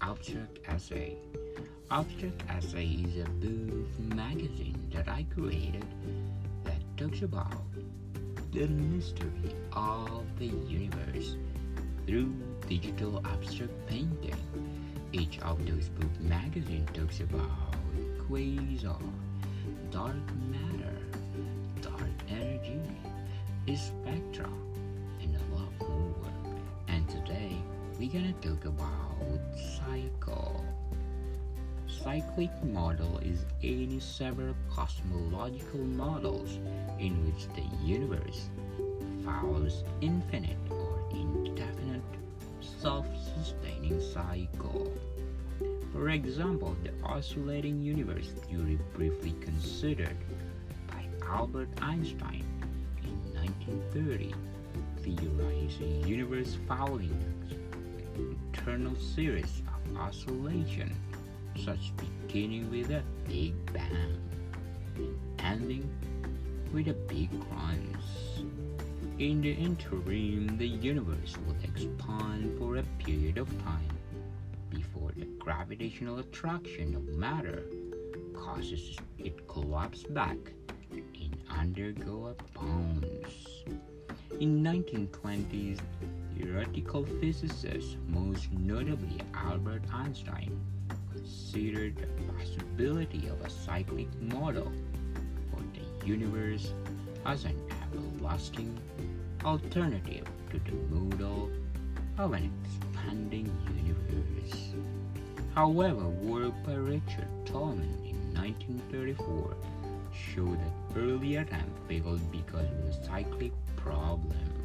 Abstract Essay. Abstract Essay is a book magazine that I created that talks about the mystery of the universe through digital abstract painting. Each of those book magazines talks about quasar, dark matter, dark energy, spectra, we're gonna talk about cycle. Cyclic model is any several cosmological models in which the universe follows infinite or indefinite self-sustaining cycle. For example, the oscillating universe theory briefly considered by Albert Einstein in 1930 theorized a universe following eternal series of oscillation such beginning with a big bang ending with a big crunch. In the interim, the universe will expand for a period of time before the gravitational attraction of matter causes it to collapse back and undergo a bounce. In 1920s, theoretical physicists, most notably Albert Einstein, considered the possibility of a cyclic model for the universe as an everlasting alternative to the model of an expanding universe. However, work by Richard Tolman in 1934 showed that earlier attempt failed because of the cyclic problem.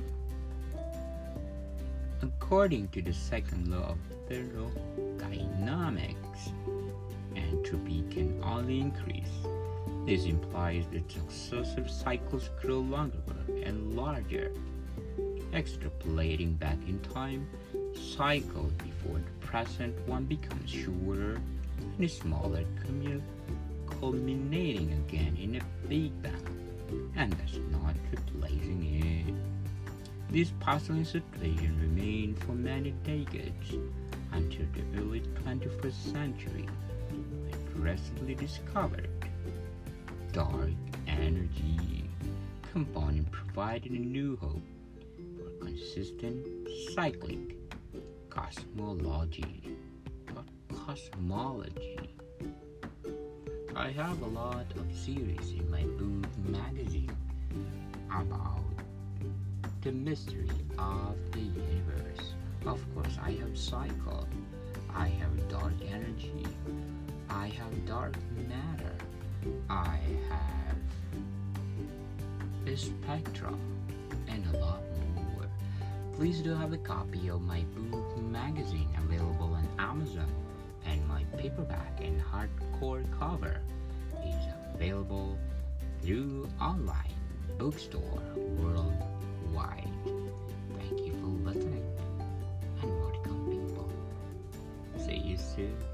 According to the second law of thermodynamics, entropy can only increase. This implies that successive cycles grow longer and larger. Extrapolating back in time, cycles before the present one becomes shorter and smaller, culminating again in a big bang, and thus not replacing it. This puzzling situation remained for many decades until the early 21st century when progressively discovered dark energy component provided a new hope for consistent cyclic cosmology. But cosmology. I have a lot of series in my book magazine about the mystery of the universe. Of course, I have cycle, I have dark energy, I have dark matter, I have a spectrum, and a lot more. Please do have a copy of my book magazine available on Amazon, and my paperback and hardcore cover is available through online bookstore worldwide why. Thank you for listening and welcome people. See you soon.